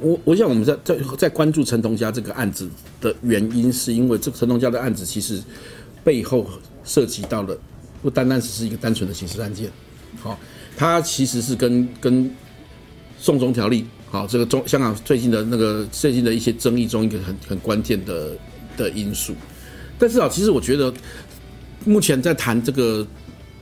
我我想我们在在在关注陈同佳这个案子的原因，是因为这陈同佳的案子其实背后涉及到了不单单只是一个单纯的刑事案件，好，它其实是跟跟送中条例，好，这个中香港最近的那个最近的一些争议中一个很很关键的的因素。但是啊，其实我觉得目前在谈这个，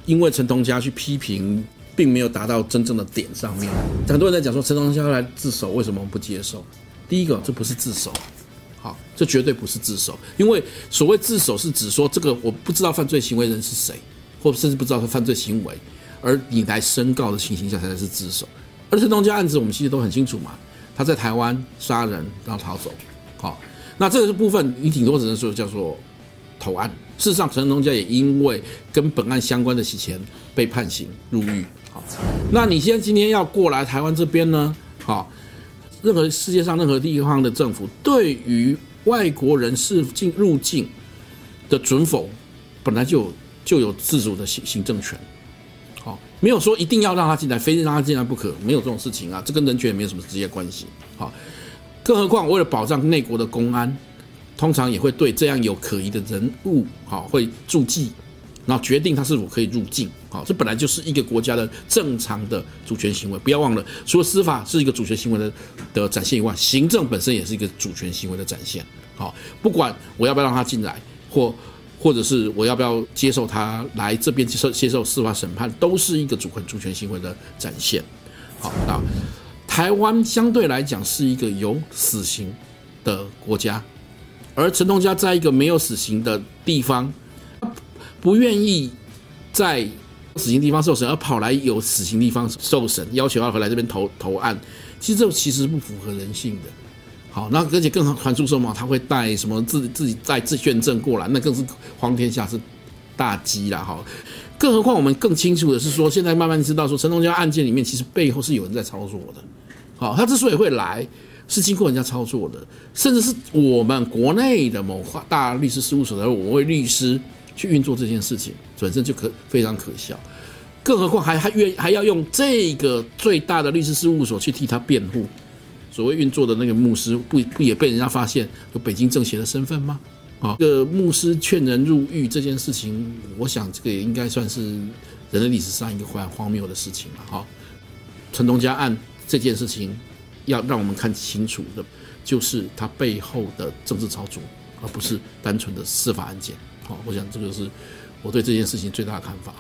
因为陈同佳去批评。并没有达到真正的点上面，很多人在讲说陈同佳要来自首，为什么不接受？第一个，这不是自首，好，这绝对不是自首，因为所谓自首是指说这个我不知道犯罪行为人是谁，或甚至不知道他犯罪行为，而你来申告的情形下才是自首。而陈同佳案子我们其实都很清楚嘛，他在台湾杀人然后逃走，好，那这个部分你顶多只能说叫做投案。事实上，陈同佳也因为跟本案相关的洗钱被判刑入狱。那你现在今天要过来台湾这边呢？好，任何世界上任何地方的政府对于外国人是进入境的准否，本来就就有自主的行行政权。好，没有说一定要让他进来，非让他进来不可，没有这种事情啊，这跟人权也没有什么直接关系。好，更何况为了保障内国的公安，通常也会对这样有可疑的人物，好，会注记。然后决定他是否可以入境，好，这本来就是一个国家的正常的主权行为。不要忘了，除了司法是一个主权行为的的展现以外，行政本身也是一个主权行为的展现。好，不管我要不要让他进来，或或者是我要不要接受他来这边接受接受司法审判，都是一个主权主权行为的展现。好，那台湾相对来讲是一个有死刑的国家，而陈同佳在一个没有死刑的地方。不愿意在死刑地方受审，而跑来有死刑地方受审，要求要回来这边投投案，其实这其实不符合人性的。好，那而且更传出说嘛，他会带什么自己自己带自卷证过来，那更是荒天下之大稽了哈。更何况我们更清楚的是说，现在慢慢知道说陈同佳案件里面其实背后是有人在操作的。好，他之所以会来，是经过人家操作的，甚至是我们国内的某大律师事务所的某位律师。去运作这件事情本身就可非常可笑，更何况还还愿还要用这个最大的律师事务所去替他辩护。所谓运作的那个牧师不不也被人家发现有北京政协的身份吗？啊，这个牧师劝人入狱这件事情，我想这个也应该算是人类历史上一个很荒谬的事情了。哈，陈同佳案这件事情要让我们看清楚的，就是他背后的政治操作，而不是单纯的司法案件。好，我想这个是我对这件事情最大的看法。